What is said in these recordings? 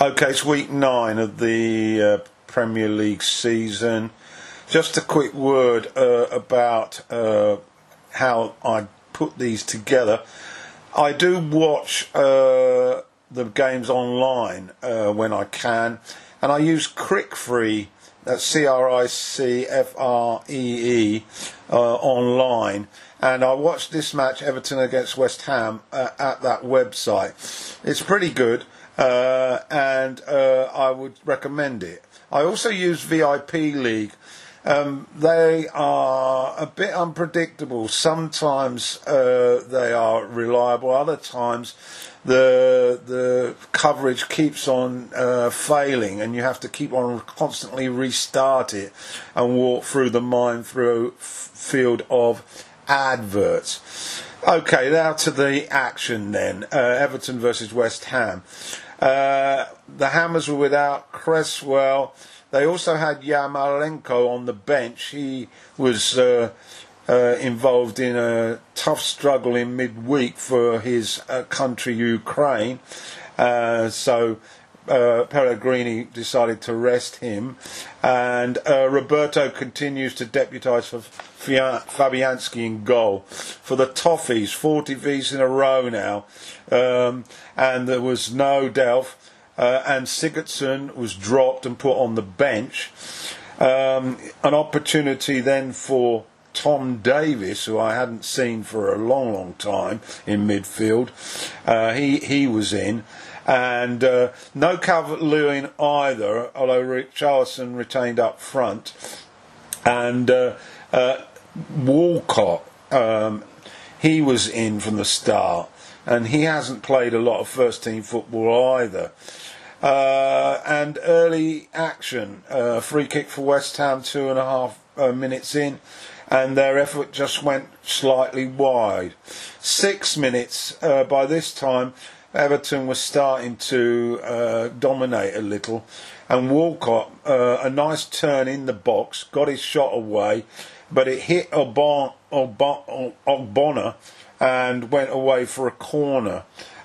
Okay, it's week nine of the uh, Premier League season. Just a quick word uh, about uh, how I put these together. I do watch uh, the games online uh, when I can, and I use CricFree, that's C R I C F R E E, uh, online. And I watched this match, Everton against West Ham, at that website. It's pretty good uh, and uh, I would recommend it. I also use VIP League. Um, they are a bit unpredictable. Sometimes uh, they are reliable. Other times, the the coverage keeps on uh, failing, and you have to keep on constantly restart it and walk through the minefield field of adverts. Okay, now to the action then. Uh, Everton versus West Ham. Uh, the Hammers were without Cresswell. They also had Yarmolenko on the bench. He was uh, uh, involved in a tough struggle in midweek for his uh, country, Ukraine. Uh, so uh, Pellegrini decided to rest him, and uh, Roberto continues to deputise for Fabianski in goal for the Toffees, 40 Vs in a row now, um, and there was no Delph, uh, and Sigurdsson was dropped and put on the bench. Um, an opportunity then for Tom Davies, who I hadn't seen for a long, long time in midfield. Uh, he he was in, and uh, no Calvert Lewin either, although Richarlison retained up front, and uh, uh, Walcott. Um, he was in from the start, and he hasn't played a lot of first team football either. Uh, and early action, uh, free kick for West Ham, two and a half minutes in, and their effort just went slightly wide. Six minutes uh, by this time, Everton was starting to uh, dominate a little, and Walcott, uh, a nice turn in the box, got his shot away, but it hit Ogbonna and went away for a corner.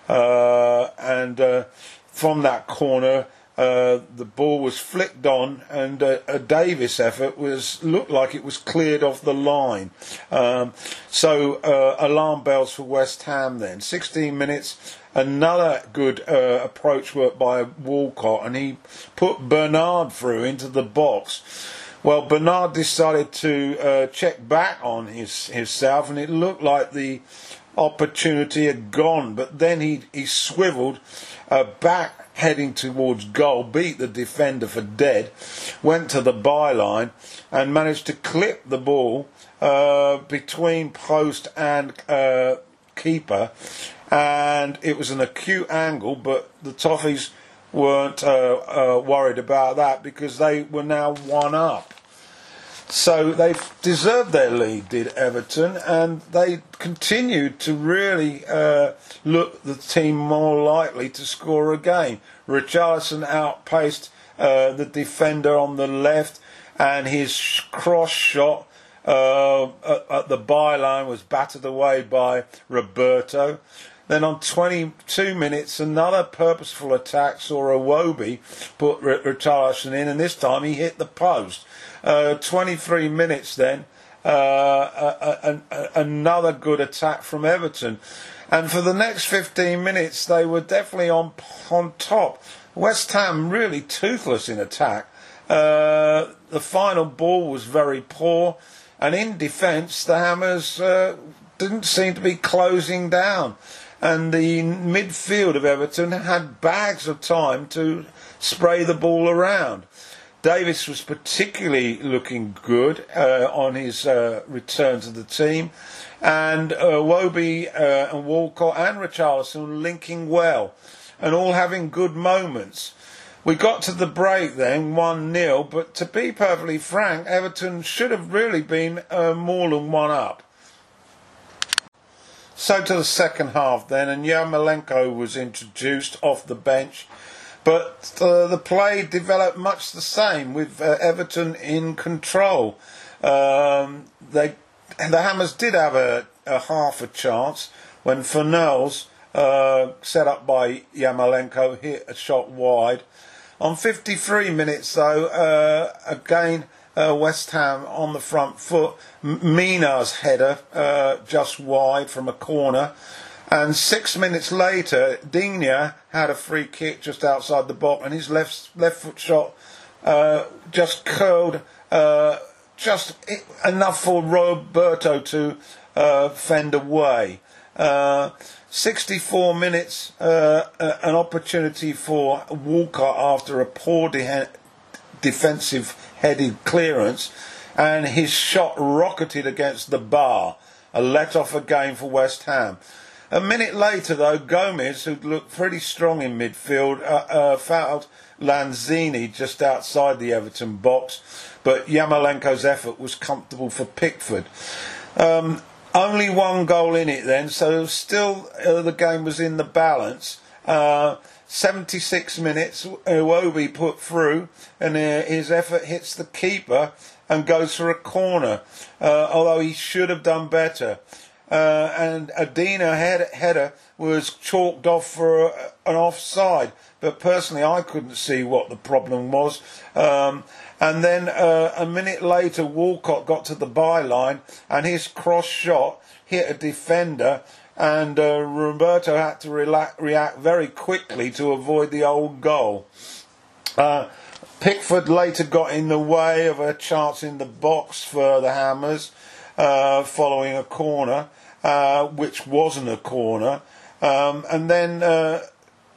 Uh, and uh, from that corner, uh, the ball was flicked on, and a Davis effort was looked like it was cleared off the line. Um, so uh, alarm bells for West Ham. Then 16 minutes, another good uh, approach work by Walcott, and he put Bernard through into the box. Well, Bernard decided to uh, check back on his himself, and it looked like the opportunity had gone. But then he he swivelled uh, back heading towards goal, beat the defender for dead, went to the byline and managed to clip the ball uh, between post and uh, keeper. And it was an acute angle, but the Toffees weren't uh, uh worried about that because they were now one up. So they deserved their lead, did Everton, and they continued to really uh, look the team more likely to score again. Richarlison outpaced uh, the defender on the left, and his cross shot uh, at, at, the byline was battered away by Roberto. Then on 22 minutes, another purposeful attack saw Iwobi put Richarlison in, and this time he hit the post. Uh, 23 minutes then, uh, a, a, a, another good attack from Everton. And for the next 15 minutes, they were definitely on, on top. West Ham really toothless in attack. Uh, the final ball was very poor, and in defence, the Hammers uh, didn't seem to be closing down. And the midfield of Everton had bags of time to spray the ball around. Davis was particularly looking good uh, on his uh, return to the team, and uh, Wobie uh, and Walcott and Richarlison linking well, and all having good moments. We got to the break then, 1 0, but to be perfectly frank, Everton should have really been uh, more than one up. So to the second half then, and Yarmolenko was introduced off the bench but uh, the play developed much the same with uh, Everton in control. Um, they the Hammers did have a, a half a chance when Fornals uh, set up by Yarmolenko, hit a shot wide. On 53 minutes, though, uh, again, uh, West Ham on the front foot. Mina's header uh, just wide from a corner. And six minutes later, Digne had a free kick just outside the box, and his left left foot shot uh, just curled uh, just enough for Roberto to uh, fend away. Uh, 64 minutes, an opportunity for Walker after a poor de- defensive headed clearance, and his shot rocketed against the bar. A let off again for West Ham. A minute later, though, Gomez, who looked pretty strong in midfield, uh, uh, fouled Lanzini just outside the Everton box, but Yarmolenko's effort was comfortable for Pickford. Um, only one goal in it then, so still uh, the game was in the balance. Uh, 76 minutes, Iwobi put through, and uh, his effort hits the keeper and goes for a corner, uh, although he should have done better uh, and Adina head, header was chalked off for a, an offside. But personally, I couldn't see what the problem was. Um, and then uh, a minute later, Walcott got to the byline and his cross shot hit a defender. And uh, Roberto had to react very quickly to avoid the old goal. Uh, Pickford later got in the way of a chance in the box for the Hammers uh, following a corner uh, which wasn't a corner. Um, and then uh,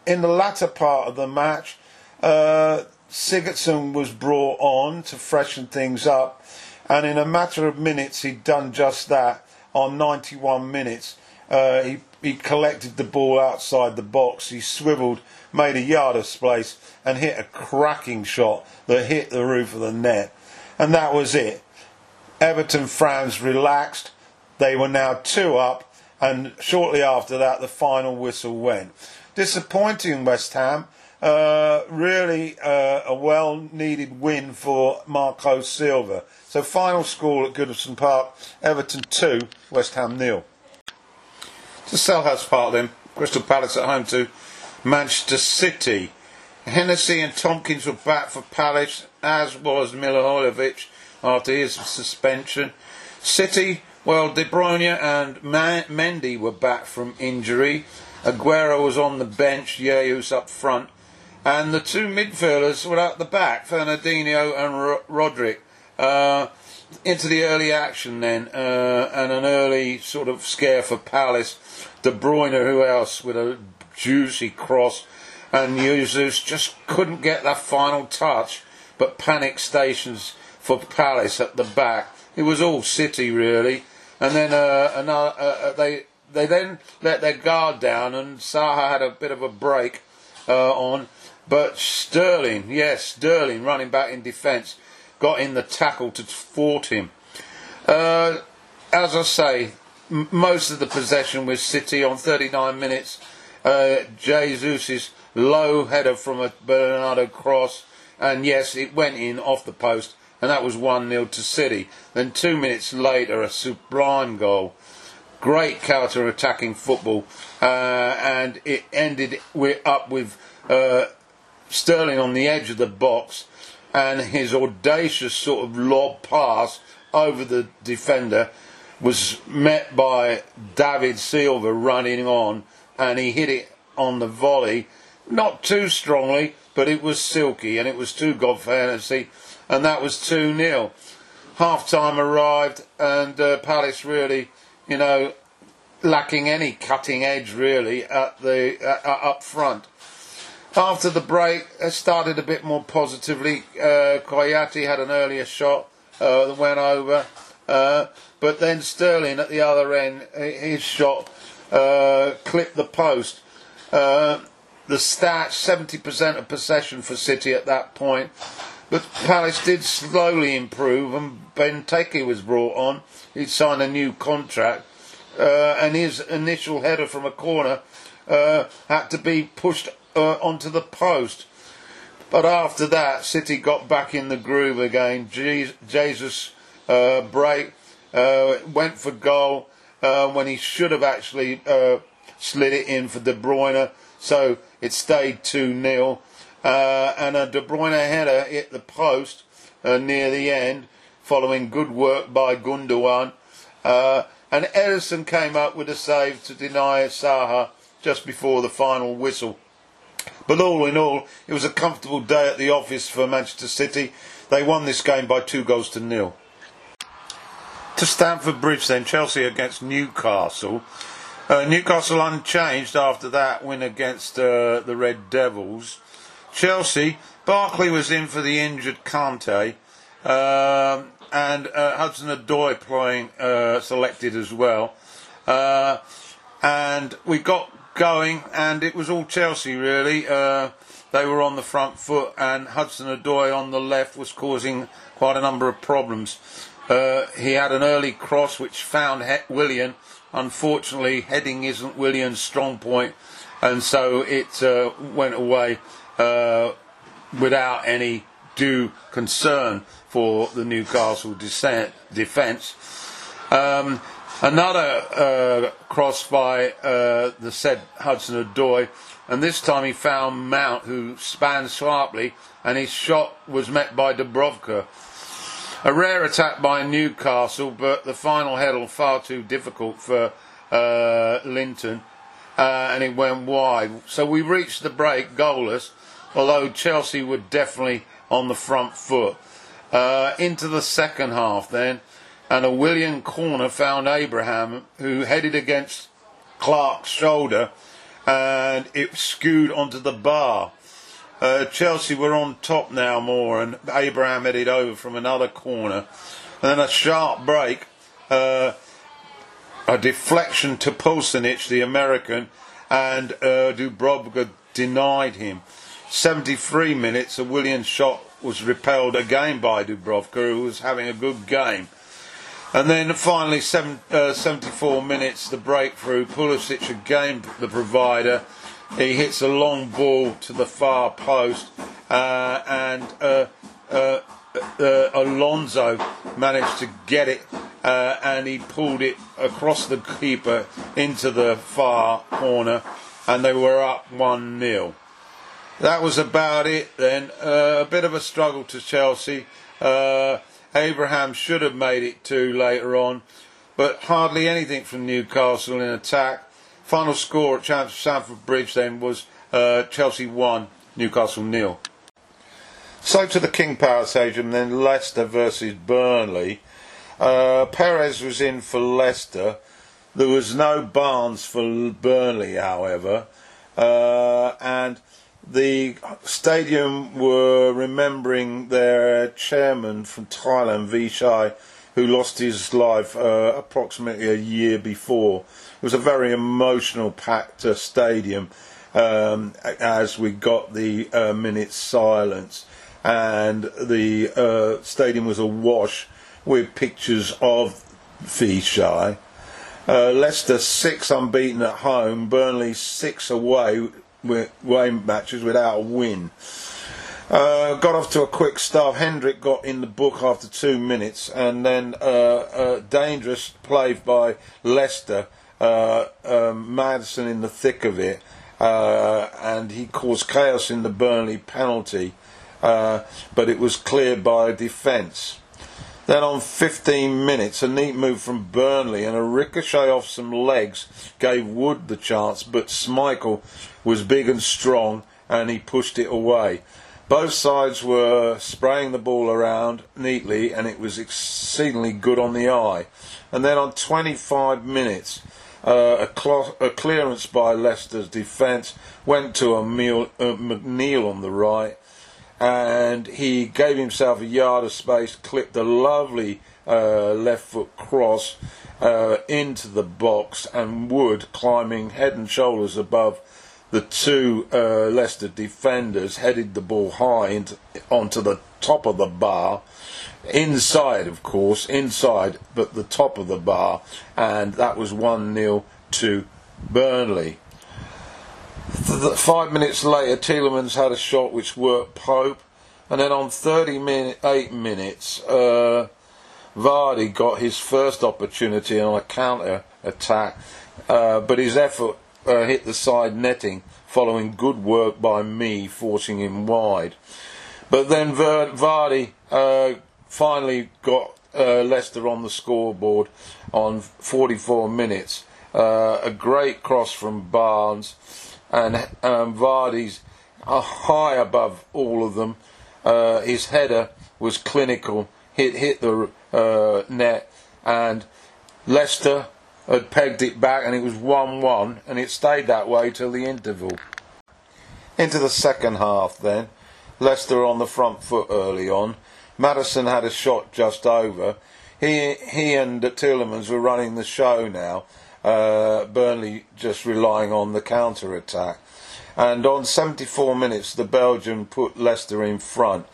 in the latter part of the match, uh, Sigurdsson was brought on to freshen things up, and in a matter of minutes, he'd done just that. On 91 minutes, uh, he he collected the ball outside the box. He swiveled, made a yard of space, and hit a cracking shot that hit the roof of the net. And that was it. Everton fans relaxed. They were now two up, and shortly after that, the final whistle went. Disappointing West Ham. Uh, really uh, a well needed win for Marco Silva. So, final score at Goodison Park Everton 2, West Ham nil. To Selhurst Park then, Crystal Palace at home to Manchester City. Hennessy and Tomkins were back for Palace, as was Milivojevic after his suspension. City well, De Bruyne and Mendy were back from injury. Aguero was on the bench, Jesus up front. And the two midfielders were at the back, Fernandinho and Roderick. Uh, into the early action then, uh, and an early sort of scare for Palace. De Bruyne, who else, with a juicy cross. And Jesus just couldn't get that final touch, but panic stations for Palace at the back. It was all City really and then uh, another, uh, uh, they they then let their guard down, and Zaha had a bit of a break uh, on. But Sterling, yes, Sterling running back in defence, got in the tackle to thwart him. Uh, as I say, most of the possession was City on 39 minutes. Uh, Jesus' low header from a Bernardo cross, and yes, it went in off the post and that was 1 0 to City. Then two minutes later, a sublime goal. Great counter attacking football, uh, and it ended with, up with uh, Sterling on the edge of the box and his audacious sort of lob pass over the defender was met by David Silva running on, and he hit it on the volley, not too strongly, but it was silky, and it was too God fantasy and that was 2 0. Half time arrived, and uh, Palace really, you know, lacking any cutting edge really at the uh, uh up front. After the break, it started a bit more positively. Uh, Kouyaté had an earlier shot uh, that went over, uh, but then Sterling at the other end, his shot uh, clipped the post. Uh, the stats 70% of possession for City at that point. But Palace did slowly improve, and Benteke was brought on. He signed a new contract, uh, and his initial header from a corner uh, had to be pushed uh, onto the post. But after that, City got back in the groove again. Jesus uh, break uh, went for goal uh, when he should have actually slid it in for De Bruyne, so it stayed 2 0. Uh, and a De Bruyne header hit the post uh, near the end, following good work by Gundogan. Uh, and Ederson came up with a save to deny Zaha just before the final whistle. But all in all, it was a comfortable day at the office for Manchester City. They won this game by two goals to nil. To Stamford Bridge then, Chelsea against Newcastle. Uh, Newcastle unchanged after that win against uh, the Red Devils. Chelsea, Barkley was in for the injured Kante, um, and uh, Hudson Odoi playing uh, selected as well. Uh, and we got going, and it was all Chelsea really. Uh, they were on the front foot, and Hudson Odoi on the left was causing quite a number of problems. Uh, he had an early cross which found he- Willian. Unfortunately, heading isn't Willian's strong point, and so it uh, went away uh, without any due concern for the Newcastle defence. Um, Another uh, cross by uh, the said Hudson Odoi, and this time he found Mount, who spanned sharply, and his shot was met by Dubravka. A rare attack by Newcastle, but the final header far too difficult for uh, Linton, uh, and it went wide. So we reached the break goalless, although Chelsea were definitely on the front foot. Uh, into the second half, then and a Willian corner found Abraham, who headed against Clark's shoulder, and it skewed onto the bar. Uh, Chelsea were on top now more, and Abraham headed over from another corner. And then a sharp break, uh, a deflection to Pulisic, the American, and uh, Dubravka denied him. 73 minutes, a Willian shot was repelled again by Dubravka, who was having a good game. And then finally, seven, uh, 74 minutes, the breakthrough. Pulisic again, the provider. He hits a long ball to the far post, uh, and uh, uh, uh Alonso managed to get it, uh, and he pulled it across the keeper into the far corner, and they were up 1 0. That was about it then. a bit of a struggle to Chelsea. Abraham should have made it two later on, but hardly anything from Newcastle in attack. Final score at Stamford Bridge then was uh, Chelsea 1, Newcastle nil. So to the King Power Stadium then Leicester versus Burnley. Uh, Perez was in for Leicester. There was no Barnes for Burnley, however, uh, and the stadium were remembering their chairman from Thailand, Vichai, who lost his life uh, approximately a year before. It was a very emotional packed uh, stadium um, as we got the uh, minute silence, and the uh, stadium was awash with pictures of Vichai. Uh, Leicester six unbeaten at home, Burnley six away away matches without a win. Uh, got off to a quick start. Hendrick got in the book after two minutes, and then uh, dangerous play by Leicester. Uh, um, Maddison in the thick of it, uh, and he caused chaos in the Burnley penalty, uh, but it was cleared by defence. Then on 15 minutes, a neat move from Burnley and a ricochet off some legs gave Wood the chance, but Schmeichel was big and strong and he pushed it away. Both sides were spraying the ball around neatly and it was exceedingly good on the eye. And then on 25 minutes, uh, a, cl- a, clearance by Leicester's defence went to a Meal, uh, McNeil on the right and he gave himself a yard of space, clipped a lovely uh, left foot cross uh, into the box, and Wood climbing head and shoulders above the two uh, Leicester defenders headed the ball high into, onto the top of the bar, inside, of course, inside, but the top of the bar, and that was 1 0 to Burnley. Five minutes later, Tielemans had a shot which worked Pope, and then on 38 minutes, uh, Vardy got his first opportunity on a counter attack, uh, but his effort uh, hit the side netting following good work by Mee forcing him wide. But then Vardy uh, finally got uh, Leicester on the scoreboard on 44 minutes. Uh, a great cross from Barnes, and um, Vardy's high above all of them. Uh, his header was clinical, hit hit the uh, net, and Leicester had pegged it back, and it was 1-1, and it stayed that way till the interval. Into the second half, then Leicester on the front foot early on. Maddison had a shot just over. He he and Tielemans were running the show now. Uh, Burnley just relying on the counter attack. And on 74 minutes, the Belgian put Leicester in front.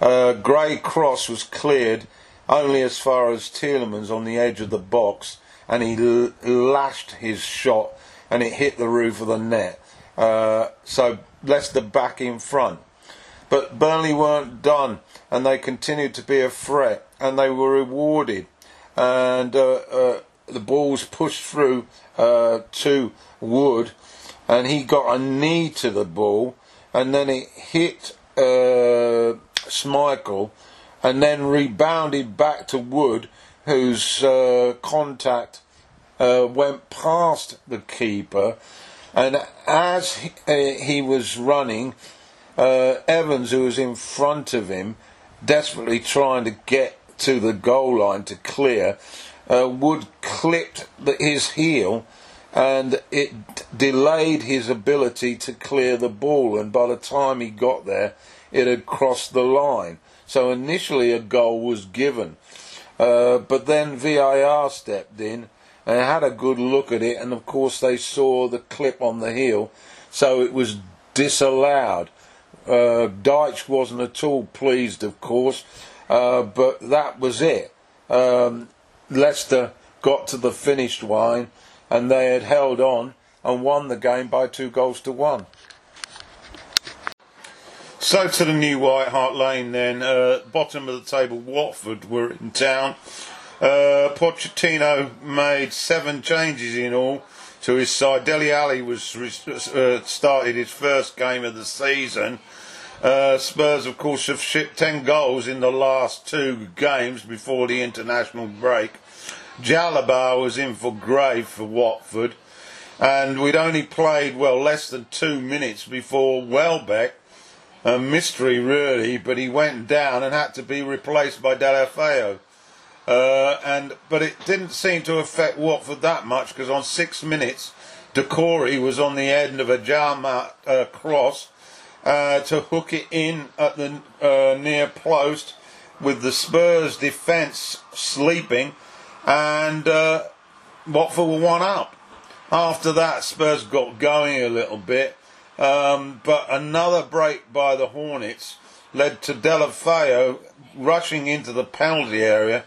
Uh, Gray cross was cleared only as far as Tielemans on the edge of the box, and he l- lashed his shot, and it hit the roof of the net. Uh, so Leicester back in front. But Burnley weren't done, and they continued to be a threat, and they were rewarded. And uh, uh, the balls pushed through uh, to Wood, and he got a knee to the ball, and then it hit uh, Schmeichel, and then rebounded back to Wood, whose uh, contact uh, went past the keeper, and as he, uh, he was running, uh, Evans, who was in front of him, desperately trying to get to the goal line to clear, uh, Wood clipped his heel and it delayed his ability to clear the ball. And by the time he got there, it had crossed the line. So initially a goal was given. Uh, but then VAR stepped in and had a good look at it, and of course they saw the clip on the heel, so it was disallowed. Uh, Dyche wasn't at all pleased, of course, uh, but that was it. Um, Leicester got to the finished line and they had held on and won the game by two goals to one. So to the new White Hart Lane then. Uh, bottom of the table, Watford were in town. Uh, Pochettino made seven changes in all to his side. Dele Alli was uh, started his first game of the season. Uh, Spurs, of course, have shipped 10 goals in the last two games before the international break. Chalobah was in for Gray for Watford, and we'd only played, well, less than two minutes before Welbeck. A mystery, really, but he went down and had to be replaced by Deulofeu. Uh, and but it didn't seem to affect Watford that much because on six minutes, Doucouré was on the end of a Jama uh, cross uh, to hook it in at the uh, near post with the Spurs defence sleeping, and uh, Watford were one up. After that, Spurs got going a little bit, um, but another break by the Hornets led to Deulofeu rushing into the penalty area.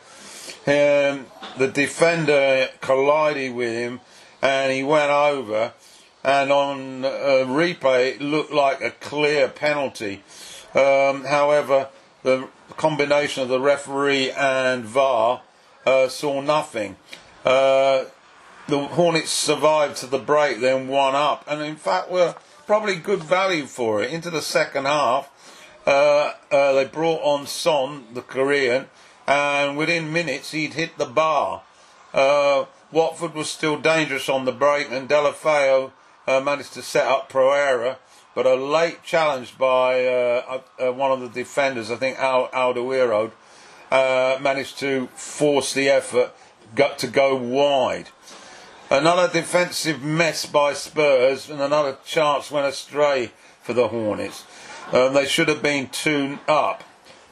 Um, the defender collided with him, and he went over and on uh, replay it looked like a clear penalty. Um, however, the combination of the referee and VAR uh, saw nothing. Uh, the Hornets survived to the break, then one up, and in fact were probably good value for it. Into the second half, uh, uh, they brought on Son, the Korean, and within minutes he'd hit the bar. Uh, Watford was still dangerous on the break, and Deulofeu uh, managed to set up Pereira, but a late challenge by uh, uh, one of the defenders, I think Al- Alderweireld, managed to force the effort got to go wide. Another defensive mess by Spurs, and another chance went astray for the Hornets. Um, they should have been two up,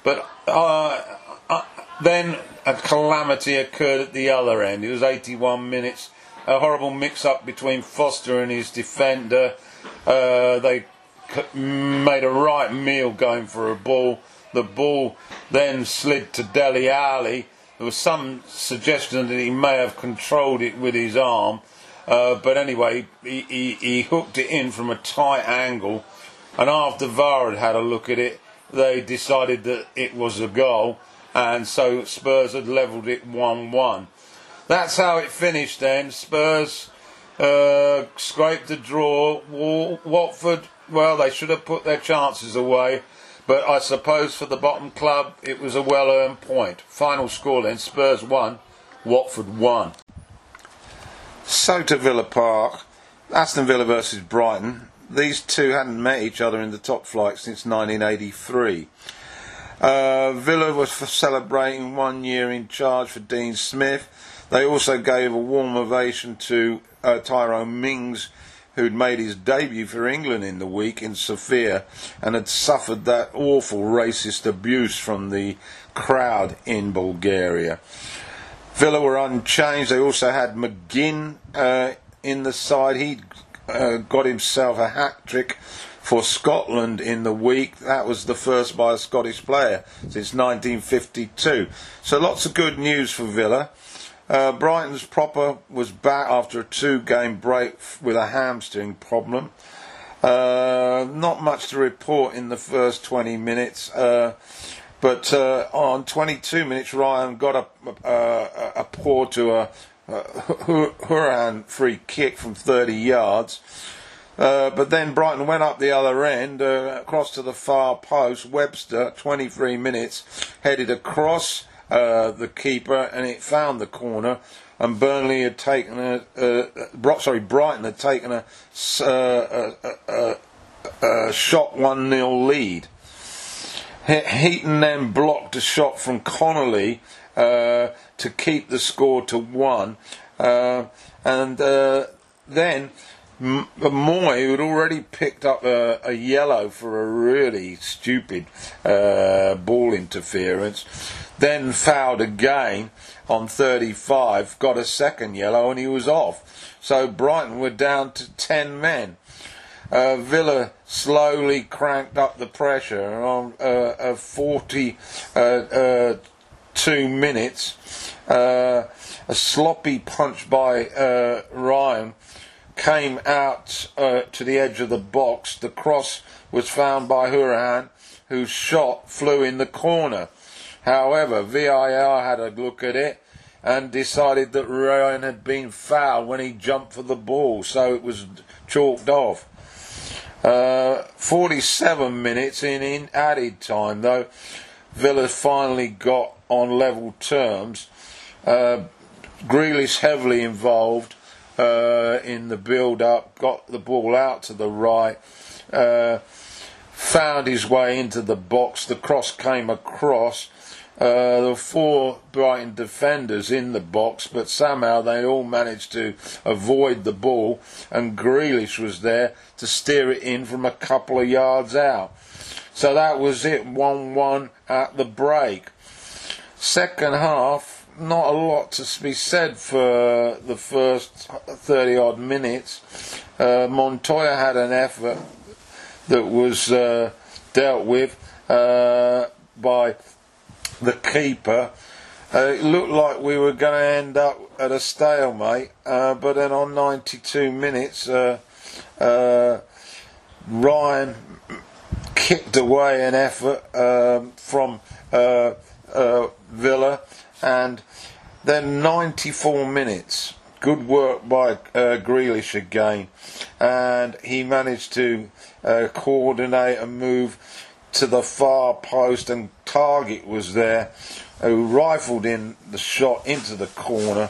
but uh, uh, then a calamity occurred at the other end. It was 81 minutes a horrible mix up between Foster and his defender. Uh, they made a right meal going for a ball. The ball then slid to Dele Alli. There was some suggestion that he may have controlled it with his arm. Uh, but anyway, he, he, he, hooked it in from a tight angle. And after VAR had had a look at it, they decided that it was a goal. And so Spurs had levelled it 1 1. That's how it finished then. Spurs uh, scraped the draw. Watford, well, they should have put their chances away, but I suppose for the bottom club, it was a well earned point. Final score then Spurs 1, Watford 1. So to Villa Park, Aston Villa versus Brighton. These two hadn't met each other in the top flight since 1983. Uh, Villa was celebrating one year in charge for Dean Smith. They also gave a warm ovation to uh, Tyrone Mings, who'd made his debut for England in the week in Sofia and had suffered that awful racist abuse from the crowd in Bulgaria. Villa were unchanged. They also had McGinn uh, in the side. He uh, got himself a hat trick for Scotland in the week. That was the first by a Scottish player since 1952. So lots of good news for Villa. Uh, Brighton's Pröpper was back after a two game break with a hamstring problem. Uh, not much to report in the first 20 minutes, uh, but uh, on 22 minutes, Ryan got a, a, a paw to a, a Hourihane free kick from 30 yards. Uh, but then Brighton went up the other end, uh, across to the far post. Webster, 23 minutes, headed across uh, the keeper, and it found the corner. And Burnley had taken a, uh, sorry, Brighton had taken a, uh, a, a shot one 0 lead. Heaton then blocked a shot from Connolly uh, to keep the score to one, uh, and uh, then Mooy, who'd already picked up a, a, yellow for a really stupid uh, ball interference, then fouled again on 35, got a second yellow, and he was off. So Brighton were down to 10 men. Uh, Villa slowly cranked up the pressure on uh, 42 uh, uh, minutes. Uh, a sloppy punch by Ryan came out uh, to the edge of the box. The cross was found by Hourihane, whose shot flew in the corner. However, VAR had a look at it and decided that Ryan had been fouled when he jumped for the ball, so it was chalked off. Uh, 47 minutes in, in added time, though, Villa finally got on level terms. Uh, Grealish heavily involved uh, in the build up, got the ball out to the right, uh, found his way into the box. The cross came across. Uh, there were four Brighton defenders in the box, but somehow they all managed to avoid the ball, and Grealish was there to steer it in from a couple of yards out. So that was it, 1 1 at the break. Second half, not a lot to be said for the first 30 odd minutes. Uh, Montoya had an effort that was uh, dealt with uh, by the keeper. Uh, it looked like we were going to end up at a stalemate, uh, but then on 92 minutes, uh, Ryan kicked away an effort um, from Villa and then 94 minutes. Good work by uh, Grealish again, and he managed to uh, coordinate and move to the far post, and Targett was there, who rifled in the shot into the corner.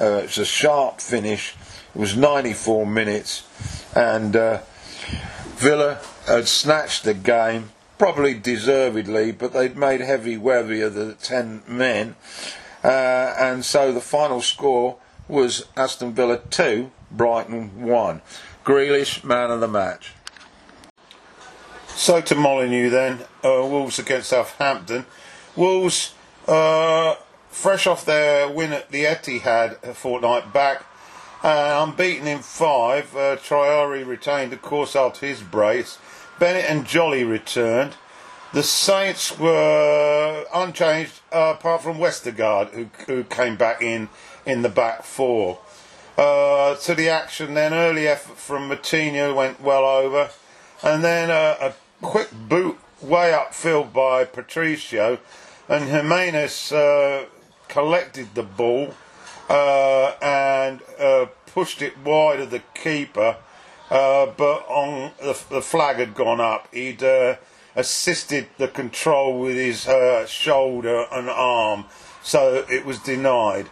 Uh, it's a sharp finish. It was 94 minutes, and uh, Villa had snatched the game probably deservedly, but they'd made heavy weather of the 10 men. Uh, and so the final score was Aston Villa 2, Brighton 1. Grealish, man of the match. So to Molineux then, uh, Wolves against Southampton. Wolves, uh, fresh off their win at the Etihad a fortnight back, uh, unbeaten in five. Uh, Traore retained, of course, after his brace. Bennett and Jolly returned. The Saints were unchanged uh, apart from Westergaard, who, who came back in in the back four. Uh, to the action then, early effort from Moutinho went well over, and then uh, a quick boot way upfield by Patricio, and Jimenez uh, collected the ball uh, and uh, pushed it wide of the keeper. Uh, but on the, the, flag had gone up. He'd uh, assisted the control with his uh, shoulder and arm, so it was denied.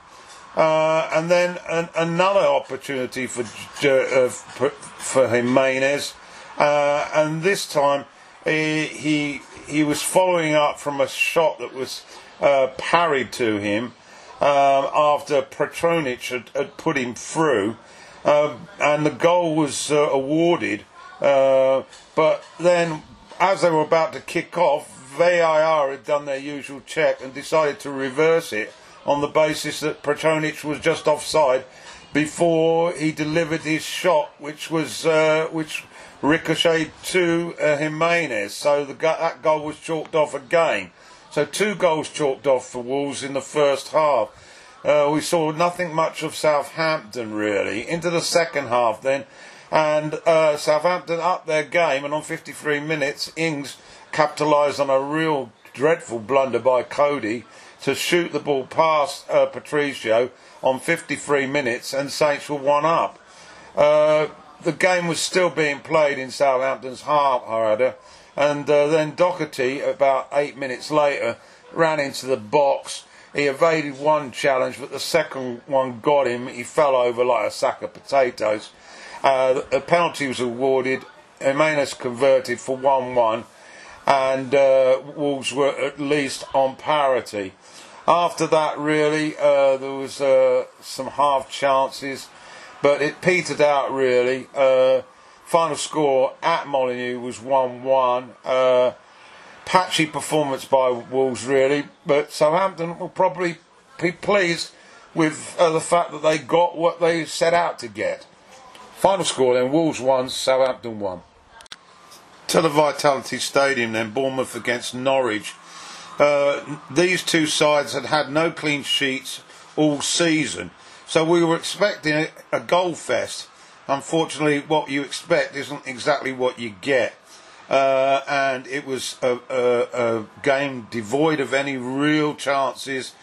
Uh, and then an, another opportunity for uh, for, for Jimenez, and this time he, he he was following up from a shot that was parried to him um, after Petronic had, had, put him through. Um, and the goal was uh, awarded. Uh, but then, as they were about to kick off, VAR had done their usual check and decided to reverse it on the basis that Petronic was just offside before he delivered his shot, which was uh, which ricocheted to uh, Jimenez. So the, that goal was chalked off again. So two goals chalked off for Wolves in the first half. Uh, we saw nothing much of Southampton really. Into the second half then, and uh, Southampton up their game, and on 53 minutes, Ings capitalised on a real dreadful blunder by Coady to shoot the ball past uh, Patricio on 53 minutes, and Saints were one up. Uh, the game was still being played in Southampton's half, however, and uh, then Doherty, about eight minutes later, ran into the box he evaded one challenge, but the second one got him. He fell over like a sack of potatoes. Uh, a penalty was awarded. Jimenez converted for 1 1, and uh, Wolves were at least on parity. After that, really, uh, there was uh, some half chances, but it petered out really. Uh, final score at Molineux was 1 1 patchy performance by Wolves, really, but Southampton will probably be pleased with uh, the fact that they got what they set out to get. Final score then Wolves 1, Southampton 1. To the Vitality Stadium then, Bournemouth against Norwich. Uh, these two sides had had no clean sheets all season, so we were expecting a, a goal fest. Unfortunately, what you expect isn't exactly what you get uh, and it was a, a, a, game devoid of any real chances,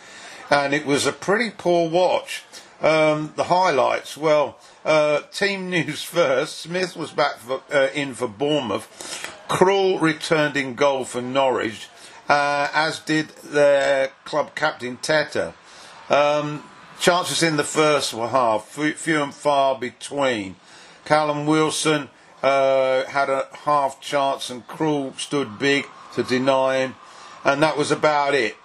and it was a pretty poor watch. Um, the highlights, well, uh, team news first. Smith was back for, uh, in for Bournemouth. Krul returned in goal for Norwich, uh, as did their club captain Tettey. Um, chances in the first half, few and far between. Callum Wilson uh, had a half chance and Krul stood big to deny him, and that was about it.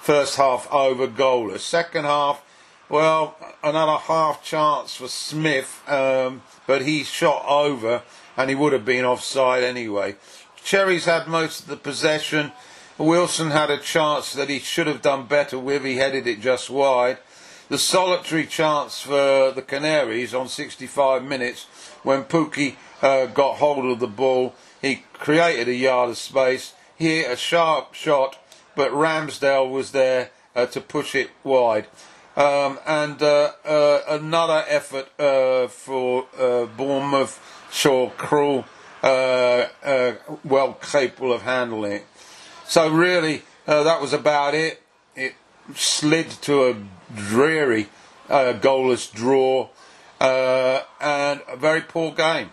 First half over goalless. Second half, well, another half chance for Smith, um, but he shot over and he would have been offside anyway. Cherries had most of the possession. Wilson had a chance that he should have done better with. He headed it just wide. The solitary chance for the Canaries on 65 minutes when Pukki uh, got hold of the ball. He created a yard of space. He hit a sharp shot, but Ramsdale was there uh, to push it wide. Um, and uh, uh another effort uh, for uh, Bournemouth, saw Krul well capable of handling it. So really, that was about it. It slid to a dreary, goalless draw, and a very poor game.